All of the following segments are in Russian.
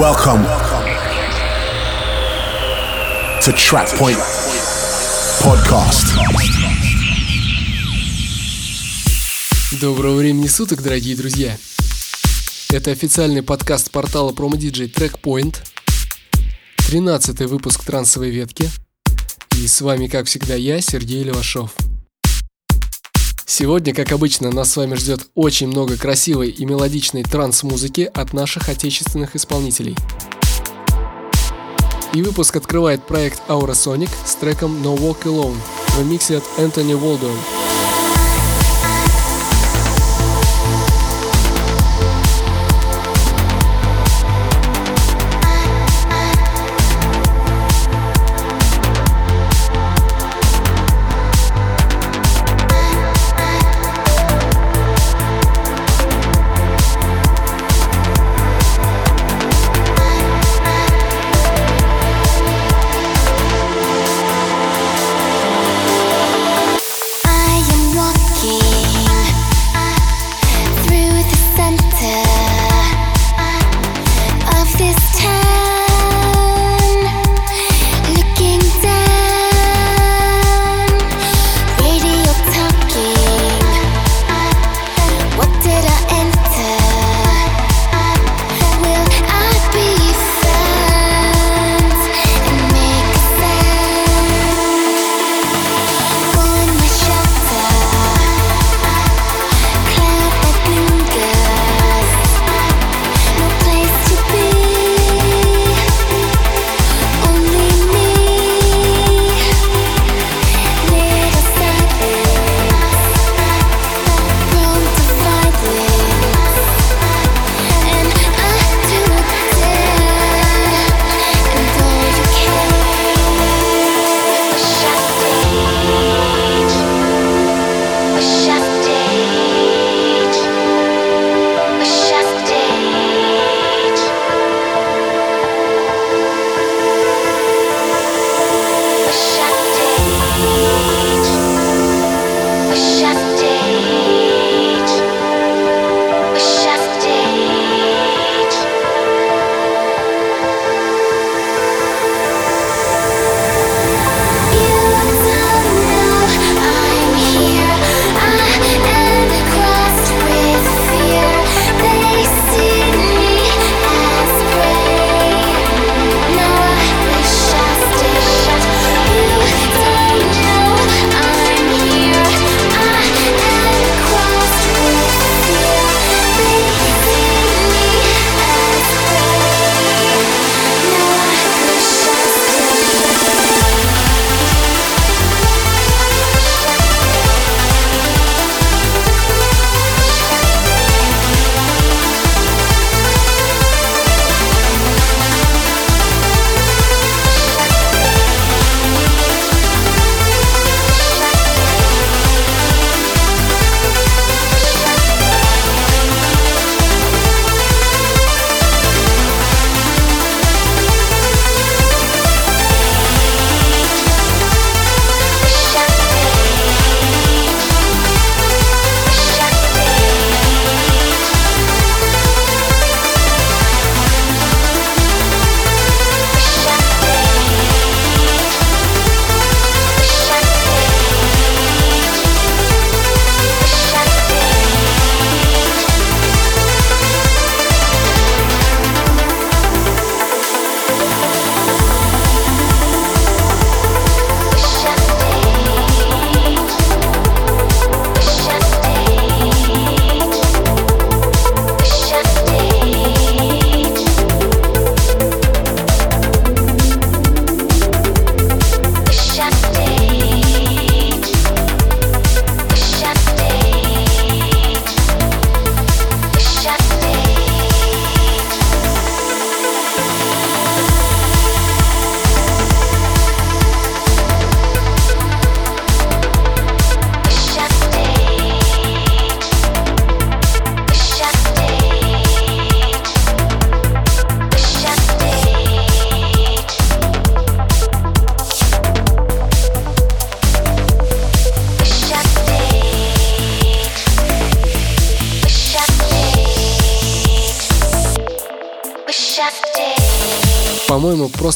Welcome to Trackpoint Podcast. Доброго времени суток, дорогие друзья! Это официальный подкаст портала PromoDJ Trackpoint, 13 выпуск трансовой ветки, и с вами, как всегда, я, Сергей Левашов. Сегодня, как обычно, нас с вами ждет очень много красивой и мелодичной транс-музыки от наших отечественных исполнителей. И выпуск открывает проект Aura Sonic с треком No Walk Alone в ремиксе от Энтони Волдуэн.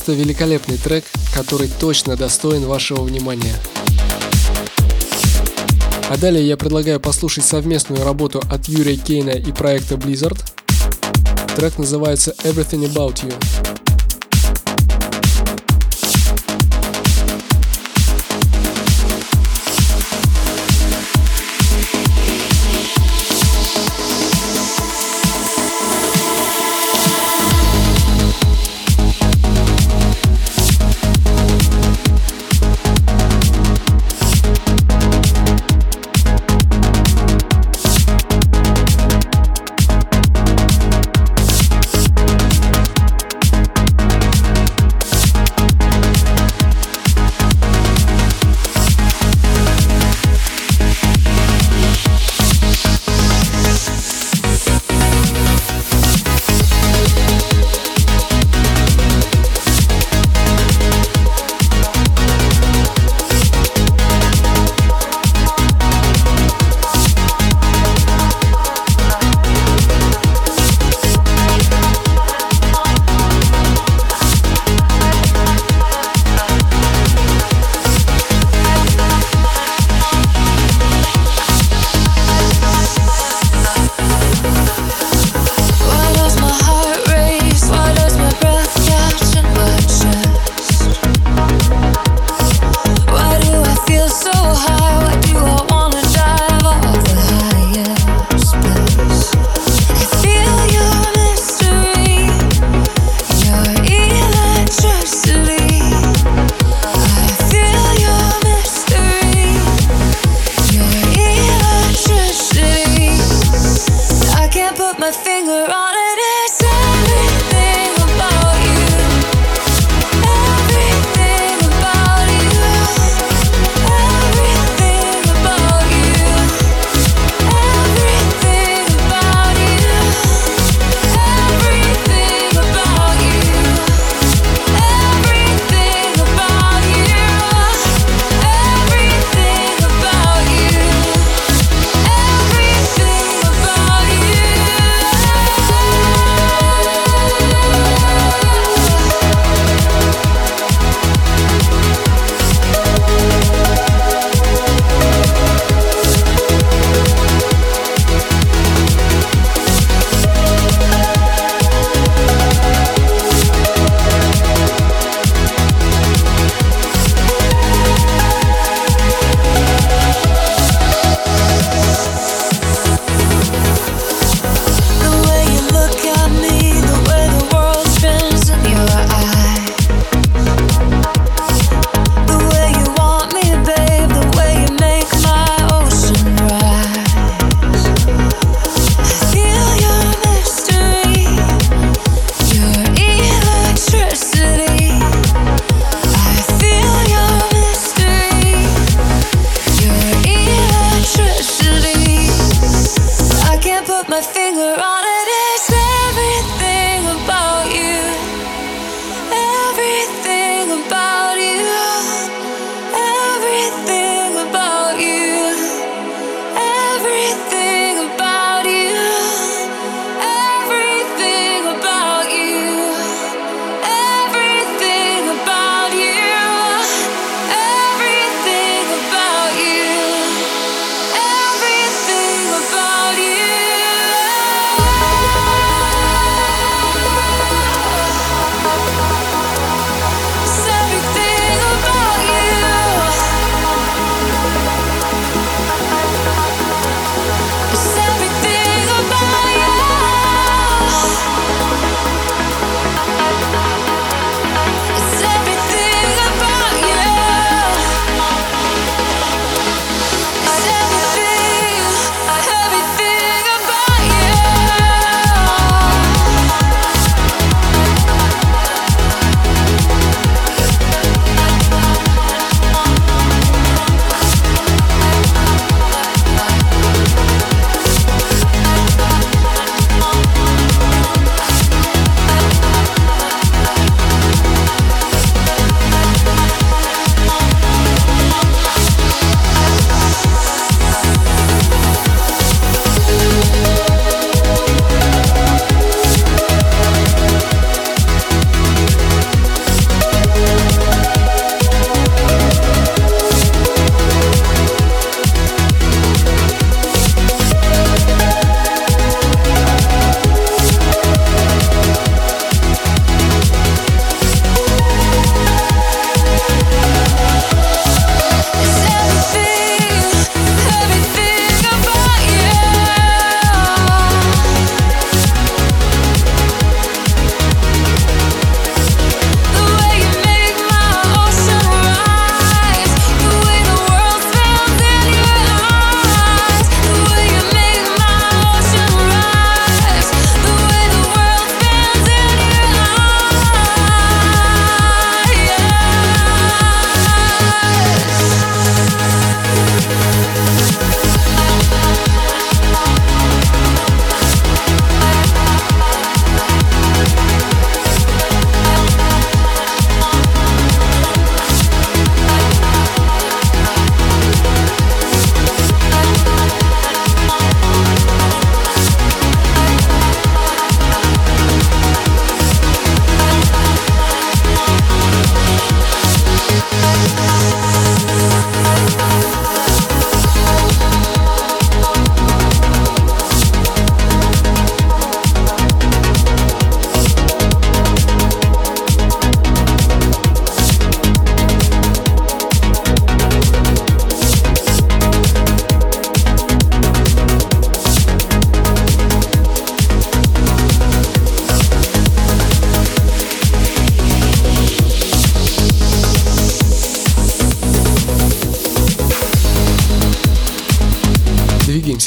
Просто великолепный трек, который точно достоин вашего внимания. А далее я предлагаю послушать совместную работу от Юрия Кейна и проекта Blizzard. Трек называется Everything About You.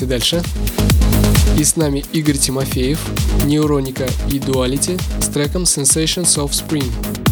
Дальше. И с нами Игорь Тимофеев, Neuronica и Duality с треком Sensations of Spring.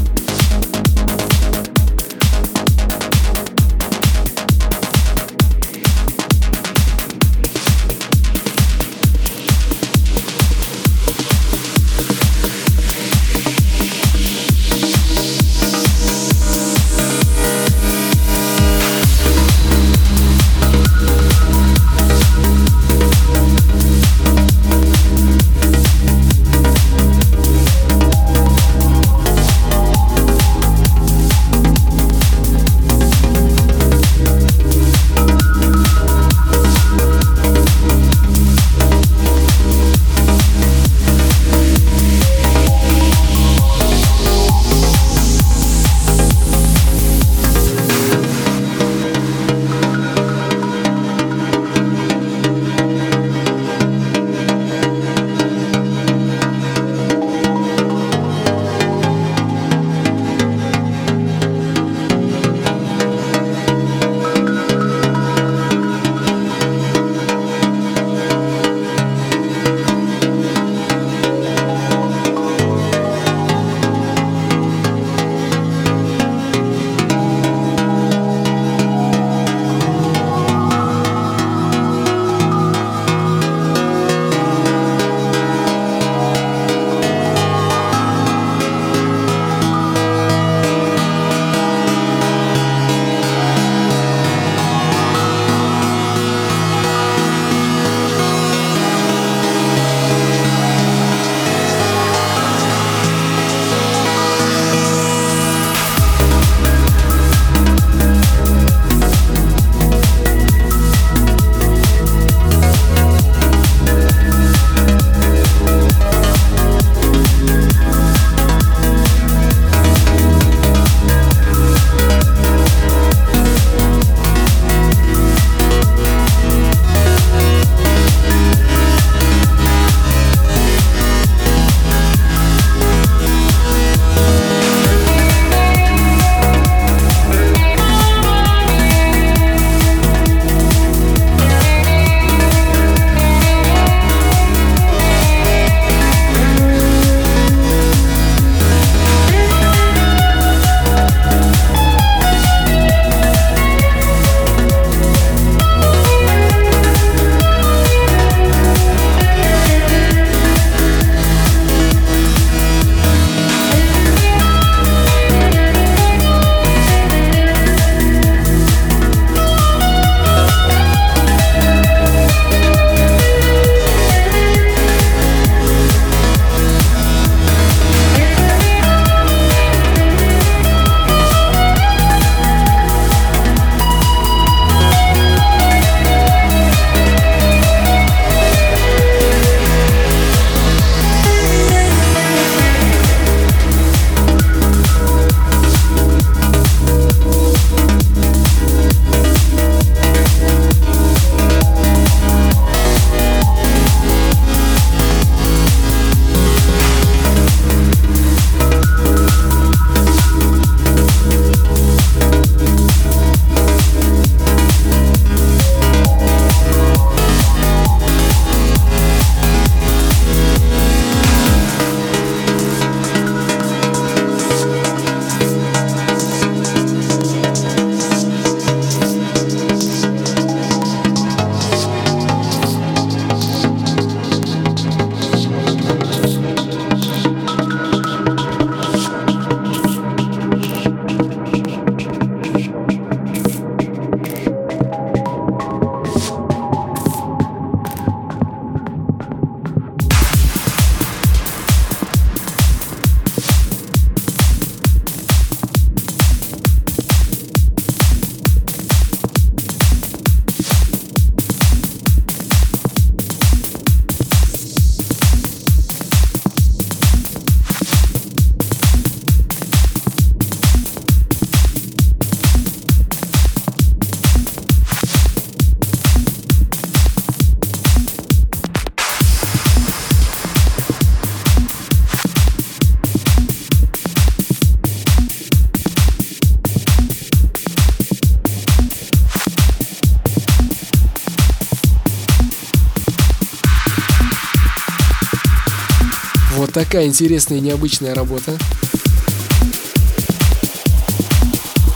Такая интересная и необычная работа.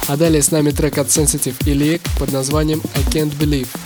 А далее с нами трек от Sensitive и Leak под названием I Can't Believe.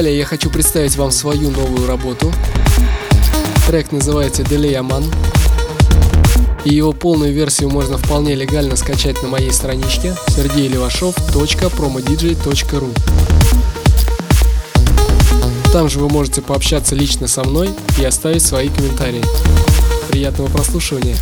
Далее я хочу представить вам свою новую работу. Трек называется Delay Aman. И его полную версию можно вполне легально скачать на моей страничке sergeylevashov.promodj.ru Там же вы можете пообщаться лично со мной и оставить свои комментарии. Приятного прослушивания!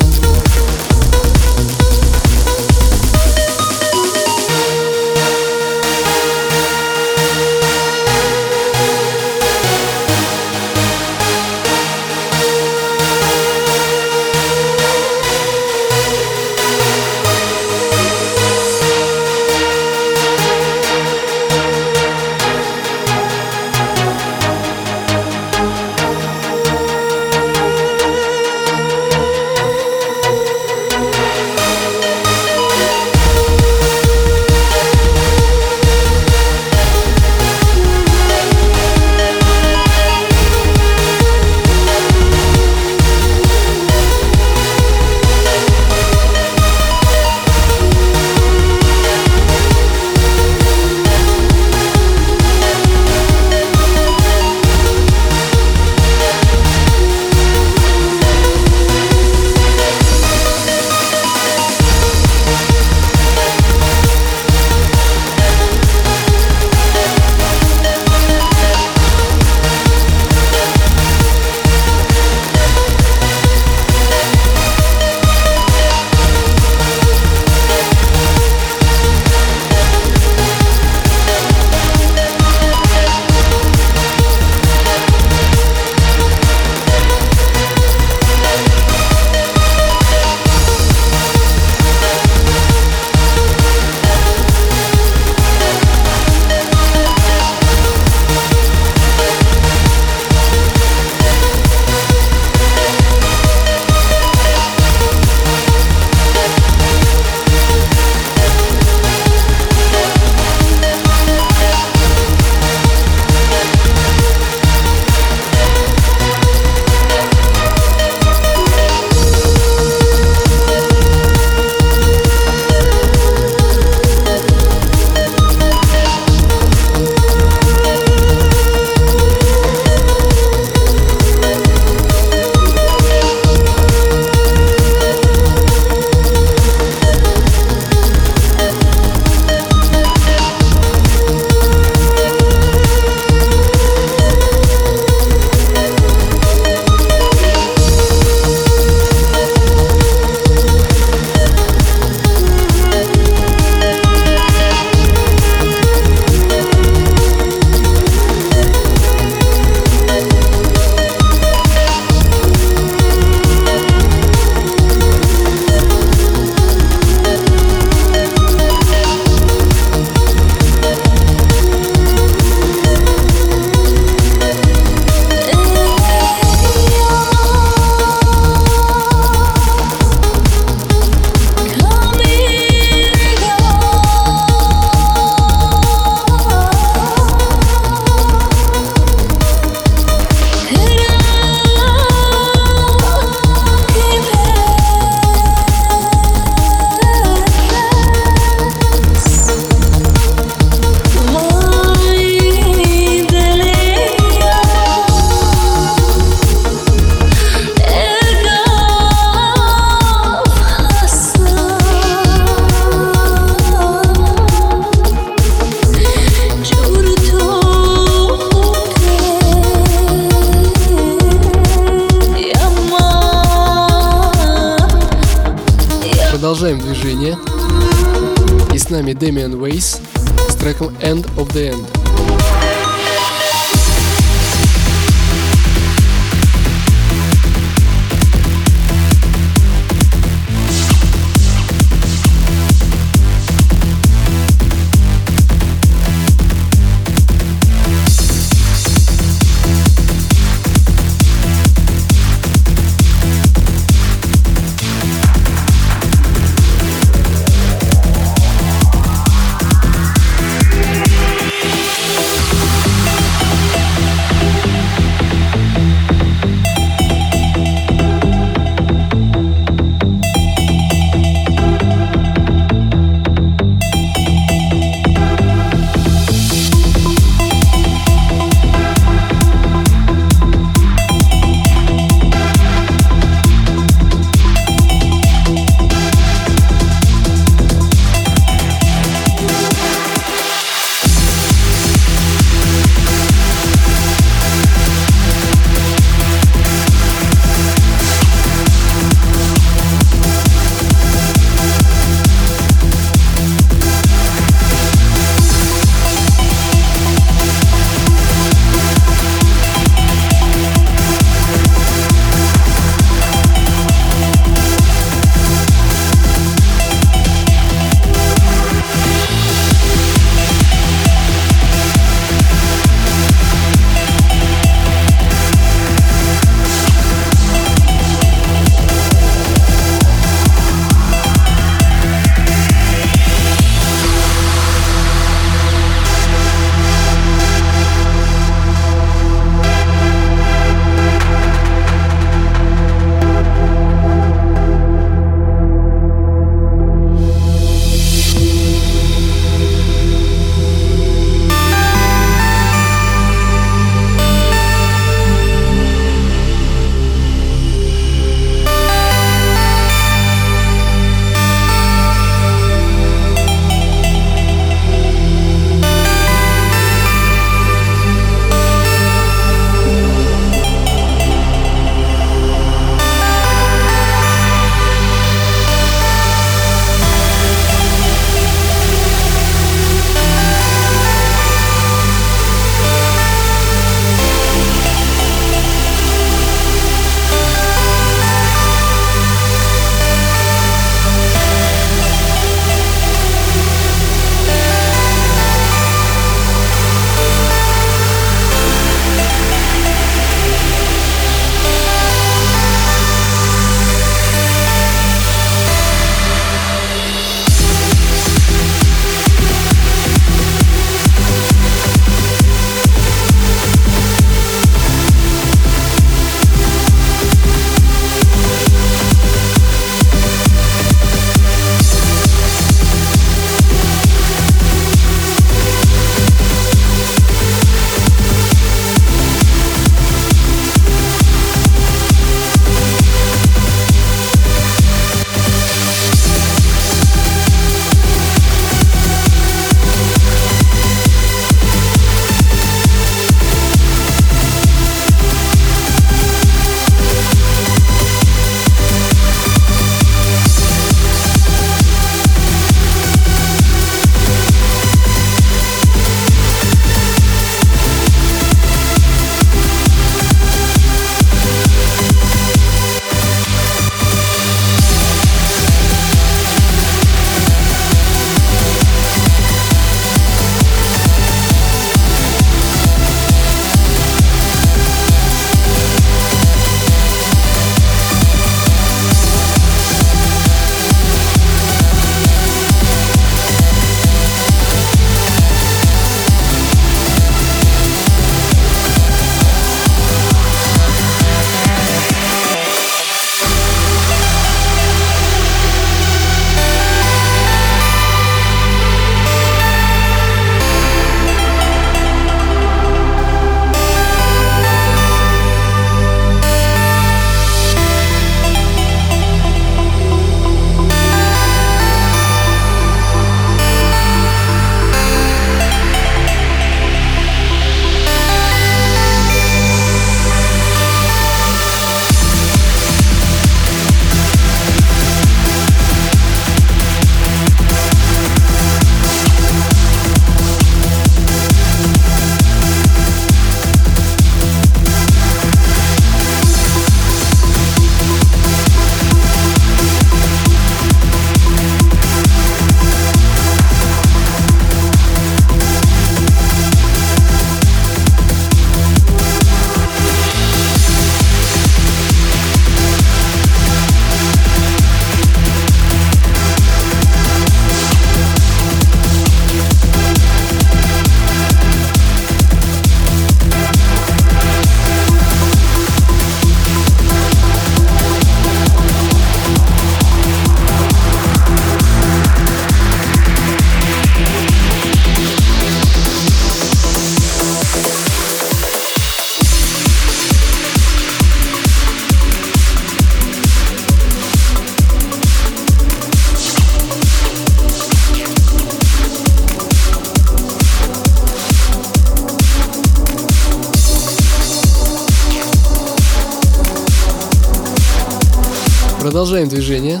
Продолжаем движение.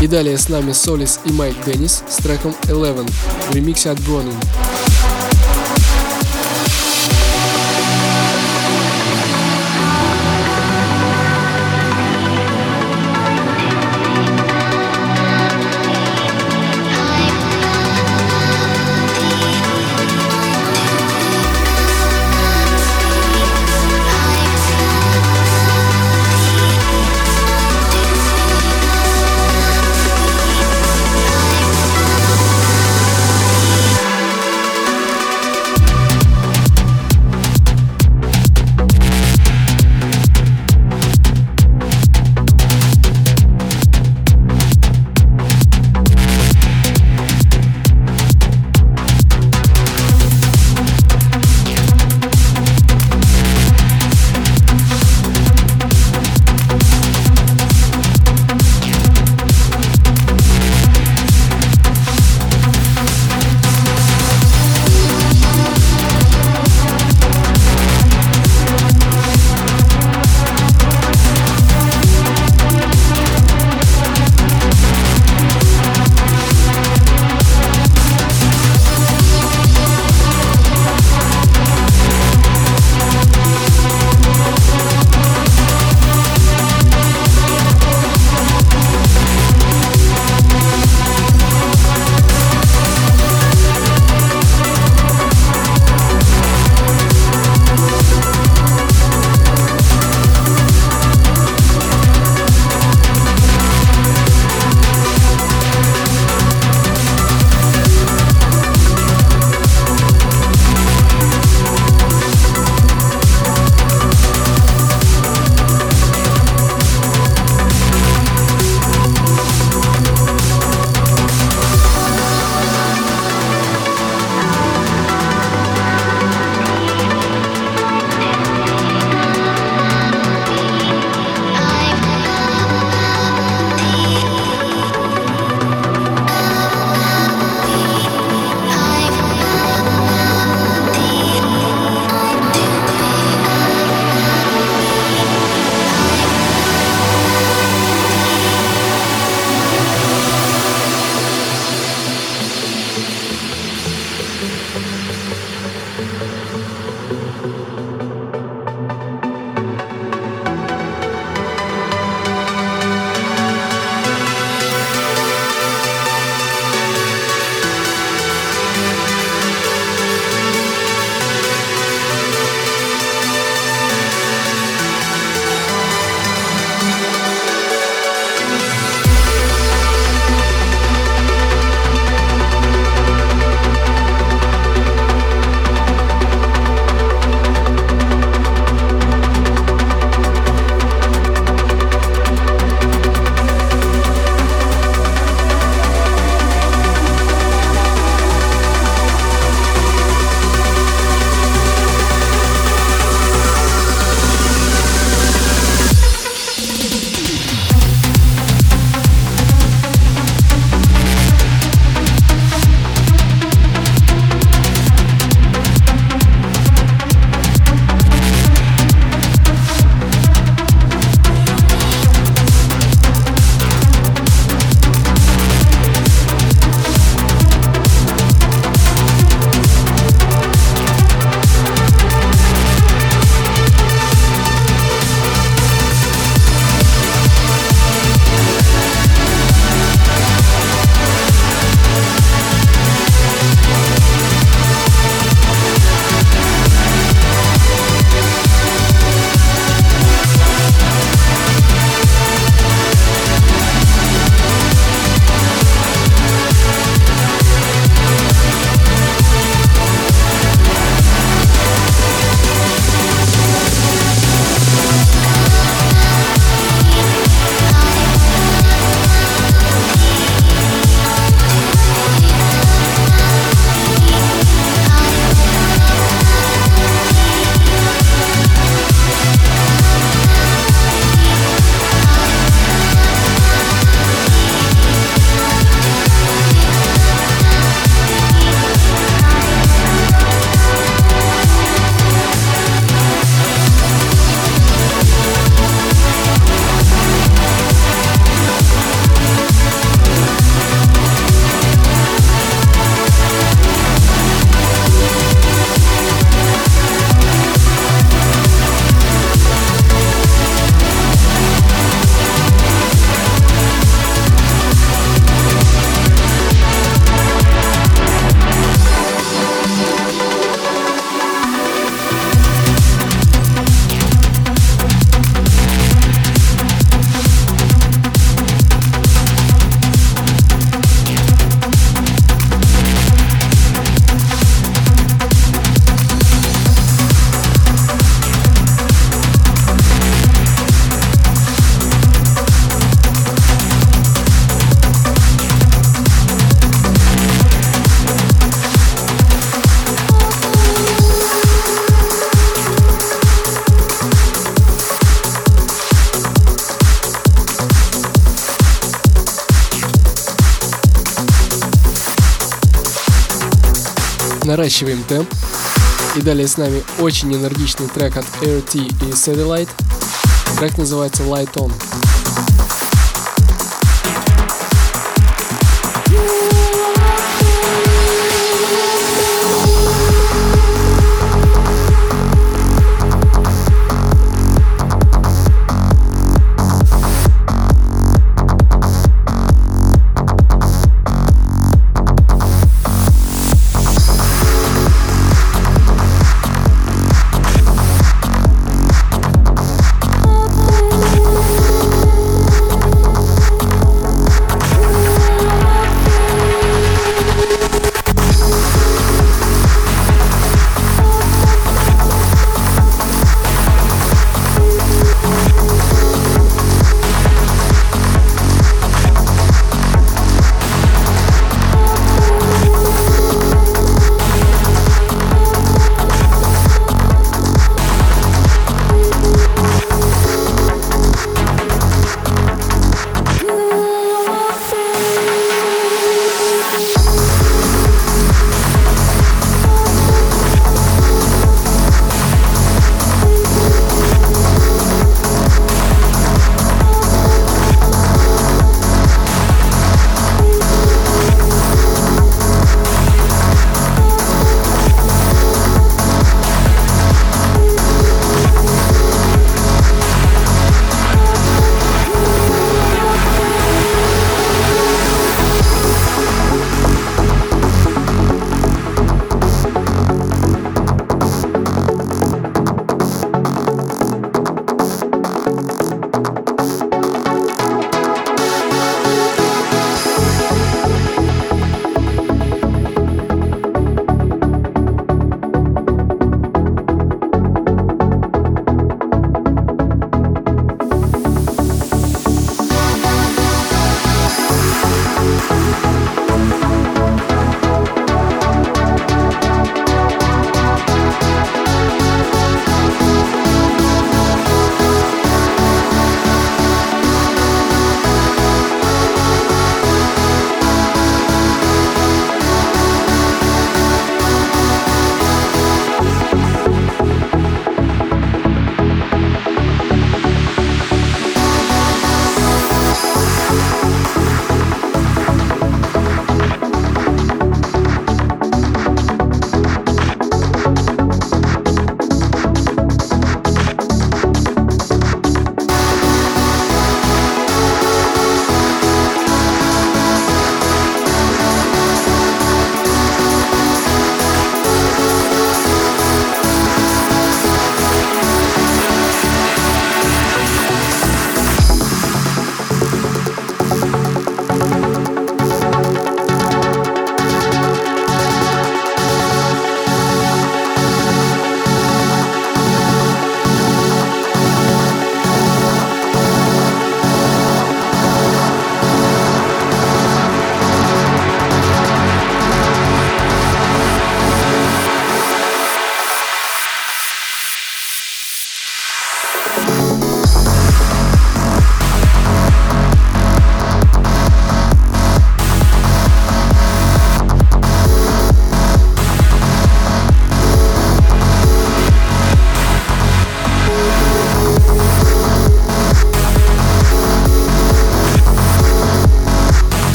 И далее с нами Солис и Майк Деннис с треком Eleven в ремиксе от Бронин. Наращиваем темп. И далее с нами очень энергичный трек от RT и Satellite. Трек называется Light On.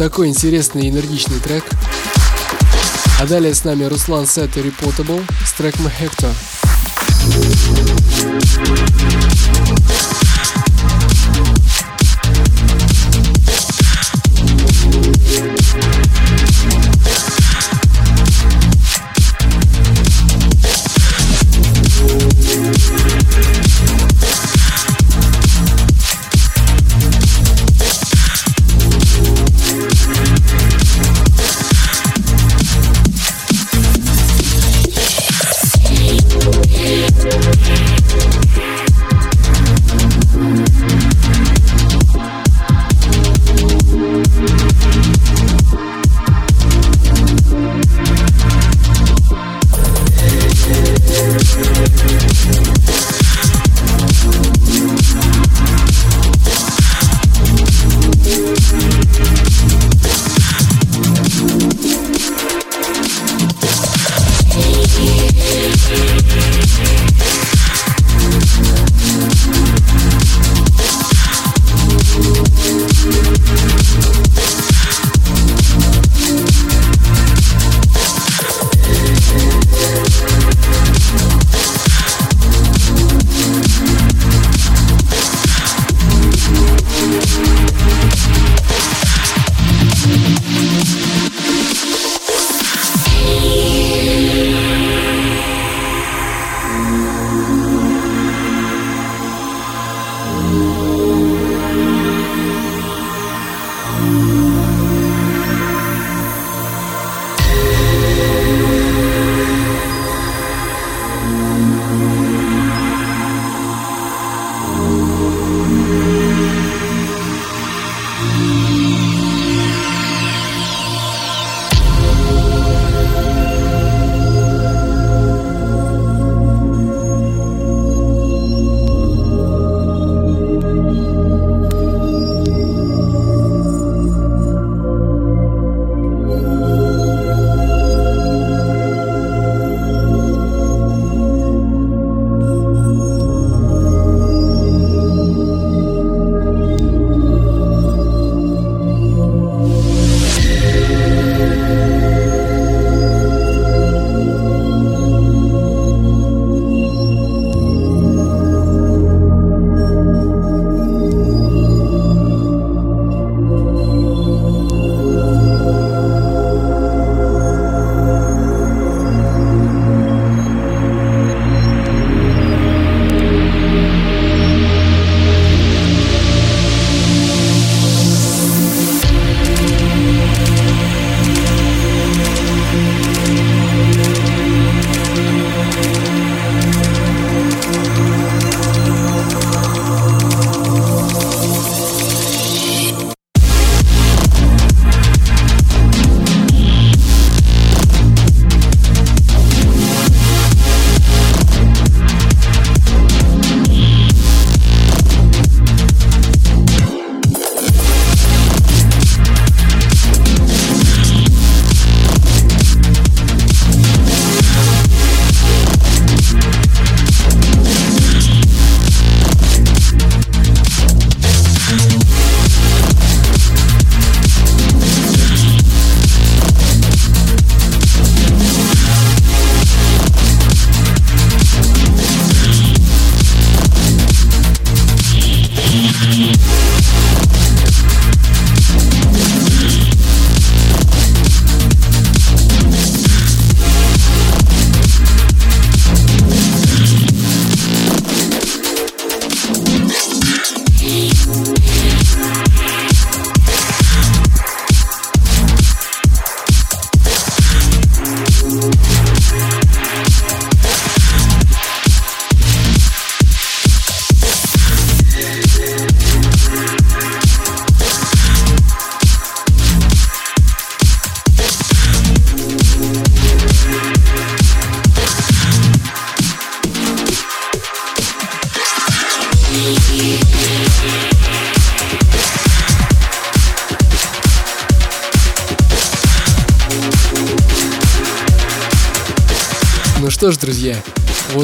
Такой интересный и энергичный трек. А далее с нами Руслан Сет и Reportable с треком Hector.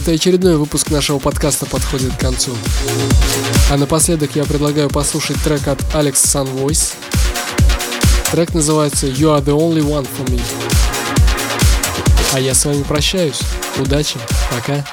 И очередной выпуск нашего подкаста подходит к концу. А напоследок я предлагаю послушать трек от Alex Sun Voice. Трек называется You Are The Only One For Me. А я с вами прощаюсь. Удачи. Пока.